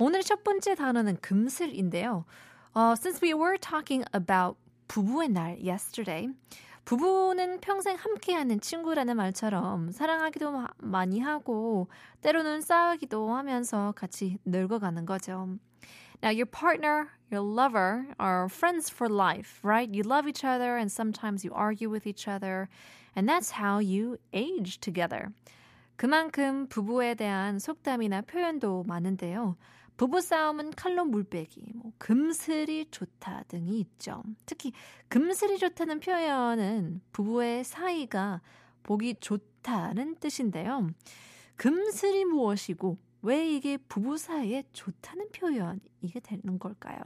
오늘의 첫 번째 단어는 금슬인데요. Uh, since we were talking about 부부의 날 yesterday, 부부는 평생 함께하는 친구라는 말처럼 사랑하기도 마- 많이 하고 때로는 싸우기도 하면서 같이 늙어가는 거죠. Now, your partner, your lover are friends for life, right? You love each other and sometimes you argue with each other, and that's how you age together. 그만큼 부부에 대한 속담이나 표현도 많은데요. 부부싸움은 칼로 물빼기, 뭐 금슬이 좋다 등이 있죠. 특히 금슬이 좋다는 표현은 부부의 사이가 보기 좋다는 뜻인데요. 금슬이 무엇이고 왜 이게 부부 사이에 좋다는 표현이게 되는 걸까요?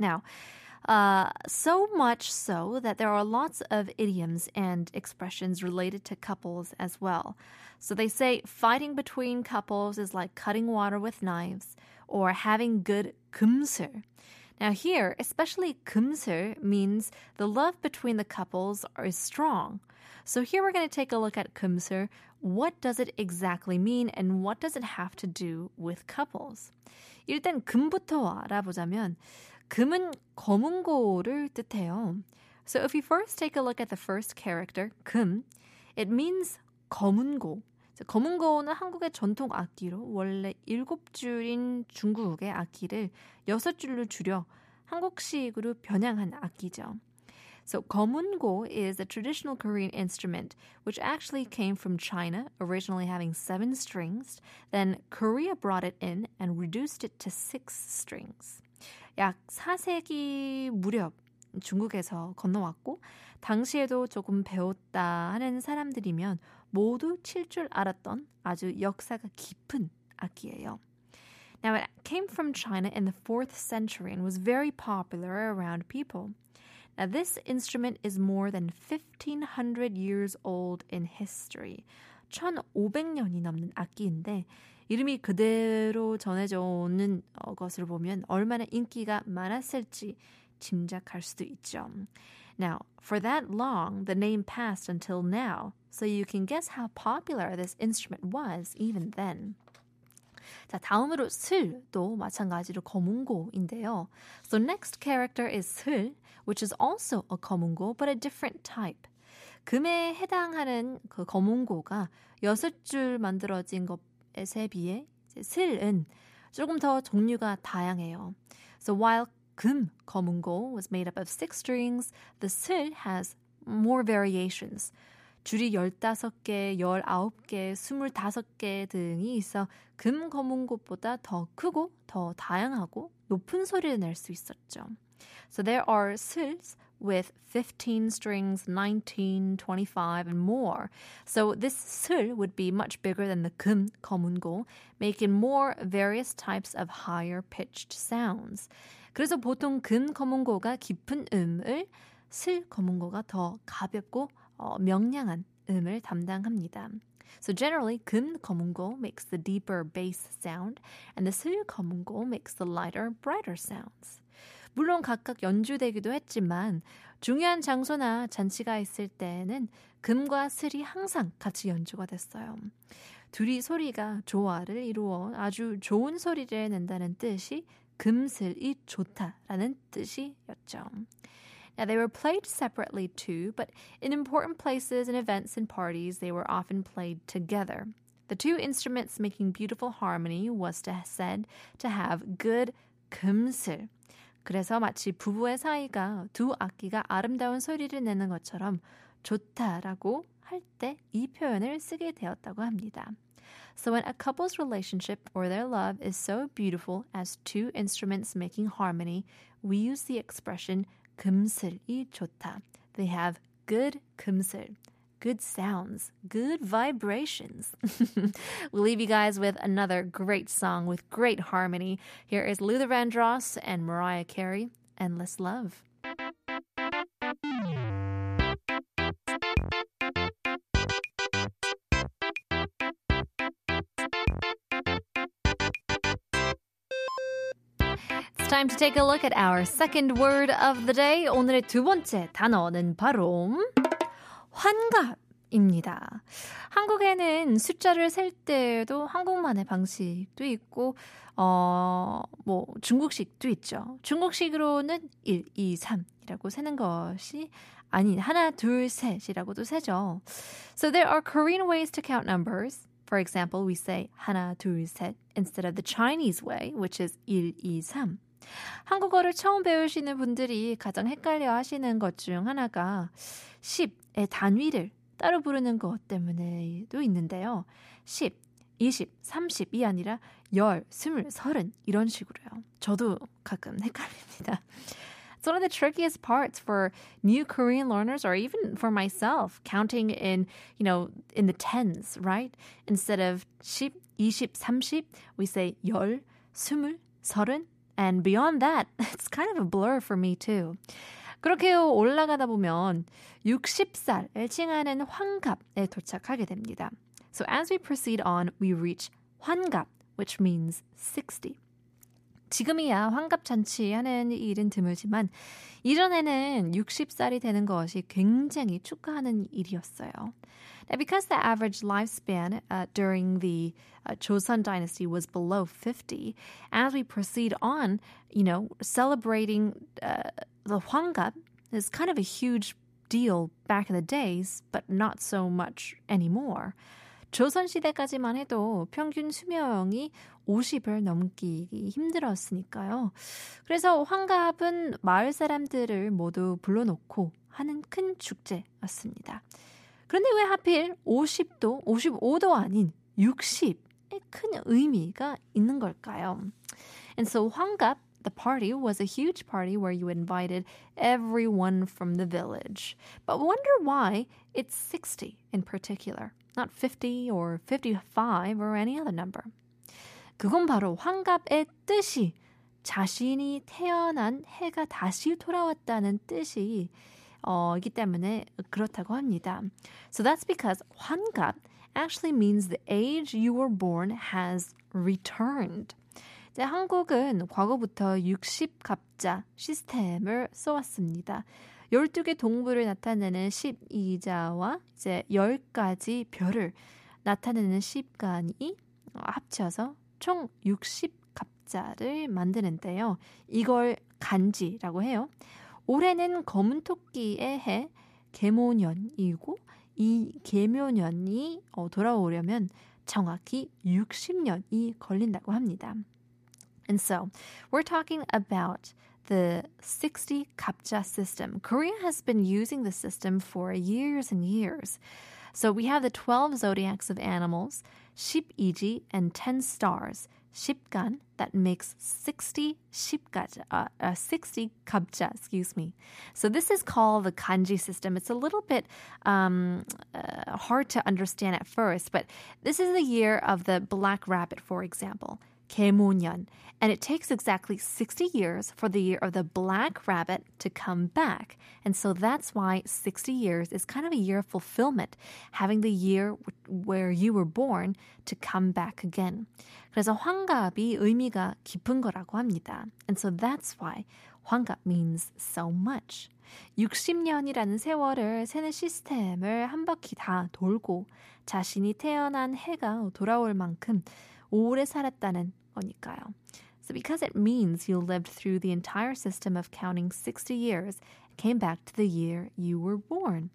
Now, uh, so much so that there are lots of idioms and expressions related to couples as well. So they say fighting between couples is like cutting water with knives or having good 금슬. Now here, especially 금슬 means the love between the couples is strong. So here we're going to take a look at 금슬. What does it exactly mean and what does it have to do with couples? 일단 금부터 알아보자면 금은 검은고를 뜻해요. So if we first take a look at the first character, 금, it means 검은고. 자, 검은고는 한국의 전통 악기로 원래 일곱 줄인 중국의 악기를 여섯 줄로 줄여 한국식으로 변형한 악기죠. So 검은고 is a traditional Korean instrument which actually came from China, originally having seven strings. Then Korea brought it in and reduced it to six strings. 약 4세기 무렵 중국에서 건너왔고 당시에도 조금 배웠다 하는 사람들이면 모두 칠 줄 알았던 아주 역사가 깊은 악기예요. Now it came from China in the 4th century and was very popular around people. Now this instrument is more than 1500 years old in history. 1500년이 넘는 악기인데 이름이 그대로 전해져 오는 어, 것을 보면 얼마나 인기가 많았을지 짐작할 수도 있죠. Now, for that long, the name passed until now, so you can guess how popular this instrument was even then. 자, 다음으로 슬도 마찬가지로 검은고인데요. So next character is 슬, which is also a 검은고, but a different type. 금에 해당하는 그 검은고가 여섯 줄 만들어진 것 에 비해 슬은 조금 더 종류가 다양해요. So while 금 검은고 was made up of six strings, the 슬 has more variations. 줄이 15개, 19개, 25개 등이 있어 금 검은고보다 더 크고 더 다양하고 높은 소리를 낼 수 있었죠. So there are sils with 15 strings, 19, 25, and more. So this sil would be much bigger than the 금 검은고, making more various types of higher pitched sounds. 그래서 보통 금 검은고가 깊은 음을, 슬 검은고가 더 가볍고 어, 명량한 음을 담당합니다. So generally, 금 검은고 makes the deeper bass sound, and the 슬 검은고 makes the lighter, brighter sounds. 물론 각각 연주되기도 했지만 중요한 장소나 잔치가 있을 때는 금과 슬이 항상 같이 연주가 됐어요. 둘이 소리가 조화를 이루어 아주 좋은 소리를 낸다는 뜻이 금슬이 좋다라는 뜻이었죠. Now, they were played separately too, but in important places and events and parties, they were often played together. The two instruments making beautiful harmony was to, said to have good 금슬. 그래서 마치 부부의 사이가 두 악기가 아름다운 소리를 내는 것처럼 좋다라고 할 때 이 표현을 쓰게 되었다고 합니다. So when a couple's relationship or their love is so beautiful as two instruments making harmony, we use the expression 금슬이 좋다. They have good 금슬. good sounds, good vibrations. we'll leave you guys with another great song with great harmony. Here is Luther Vandross and Mariah Carey, Endless Love. It's time to take a look at our second word of the day. 오늘의 두 번째 단어는 바로 환갑 입니다. 한국에는 숫자를 셀 때도 한국만의 방식도 있고, 어, 뭐, 중국식도 있죠. 중국식으로는 1, 2, 3이라고 세는 것이 아닌 하나, 둘, 셋이라고도 세죠. So there are Korean ways to count numbers. For example, we say 하나, 둘, 셋 instead of the Chinese way, which is 1, 2, 3. 한국어를 처음 배우시는 분들이 가장 헷갈려 하시는 것 중 하나가 10의 단위를 따로 부르는 것 때문에도 있는데요. 10, 20, 30이 아니라 10, 20, 30 이런 식으로요. 저도 가끔 헷갈립니다. It's one of the trickiest parts for new Korean learners or even for myself, counting in, you know, in the tens, right? Instead of 10, 20, 30, we say 10, 20, 30, and beyond that, it's kind of a blur for me too. 그렇게 올라가다 보면 60살을 칭하는 환갑에 도착하게 됩니다. So as we proceed on, we reach 환갑, which means 60. 지금이야 환갑잔치 하는 일은 드물지만 이전에는 60살이 되는 것이 굉장히 축하하는 일이었어요. Now, because the average lifespan uh, during the uh, Joseon dynasty was below 50, as we proceed on, you know, celebrating uh, the Hwangap is kind of a huge deal back in the days, but not so much anymore. 조선시대까지만 해도 평균 수명이 50을 넘기 힘들었으니까요. 그래서 환갑은 마을 사람들을 모두 불러놓고 하는 큰 축제였습니다. 그런데 왜 하필 50도, 55도 아닌 60의 큰 의미가 있는 걸까요? And so 환갑 the party was a huge party where you invited everyone from the village. But wonder why it's 60 in particular, not 50 or 55 or any other number. 그건 바로 환갑의 뜻이 자신이 태어난 해가 다시 돌아왔다는 뜻이 어, 이기 때문에 그렇다고 합니다. So that's because 환갑 actually means the age you were born has returned. 이제 한국은 과거부터 60갑자 시스템을 써왔습니다. 12개 동물을 나타내는 12자와 이제 10가지 별을 나타내는 10간이 합쳐서 총 60갑자를 만드는데요. 이걸 간지라고 해요. 올해는 검은 토끼의 해 개모년이고 이 개묘년이 돌아오려면 정확히 60년이 걸린다고 합니다. And so, we're talking about the 60 kapja system. Korea has been using the system for years and years. So we have the 12 zodiacs of animals, Ship Iji, and 10 stars, Shipgan, that makes 60 shipgaja, uh, uh, 60 kabja, excuse me. So this is called the kanji system. It's a little bit um, uh, hard to understand at first, but this is the year of the black rabbit, for example. 개모년, and it takes exactly 60 years for the year of the black rabbit to come back. And so that's why 60 years is kind of a year of fulfillment, having the year where you were born to come back again. 그래서 환갑이 의미가 깊은 거라고 합니다. And so that's why 환갑 means so much. 60년이라는 세월을 세는 시스템을 한 바퀴 다 돌고 자신이 태어난 해가 돌아올 만큼 오래 살았다는 거니까요. So because it means you lived through the entire system of counting 60 years, came back to the year you were born.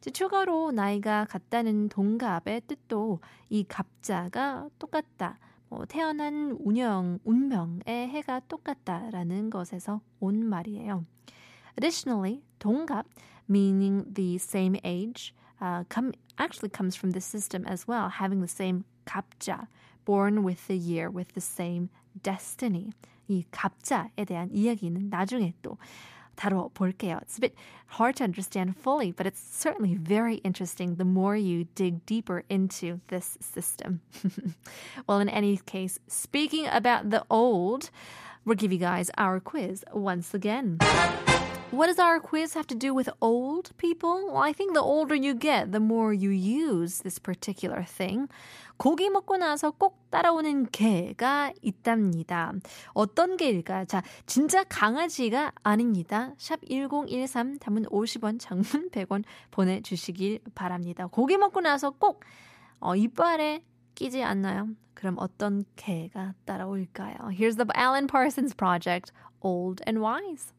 추가로 나이가 같다는 동갑의 뜻도 이 갑자가 똑같다. 뭐 태어난 운영, 운명의 해가 똑같다라는 것에서 온 말이에요. Additionally, 동갑, meaning the same age, uh, come, actually comes from the system as well, having the same 갑자, born with the year with the same destiny. 이 갑자에 대한 이야기는 나중에 또 다뤄볼게요. It's a bit hard to understand fully, but it's certainly very interesting the more you dig deeper into this system. well, in any case, speaking about the old, we'll give you guys our quiz once again. What does our quiz have to do with old people? Well, I think the older you get, the more you use this particular thing. 고기 먹고 나서 꼭 따라오는 개가 있답니다. 어떤 개일까요? 자, 진짜 강아지가 아닙니다. 샵 1013, 담은 50원, 장문 100원 보내주시길 바랍니다. 고기 먹고 나서 꼭 어, 이빨에 끼지 않나요? 그럼 어떤 개가 따라올까요? Here's the Alan Parsons Project, Old and Wise.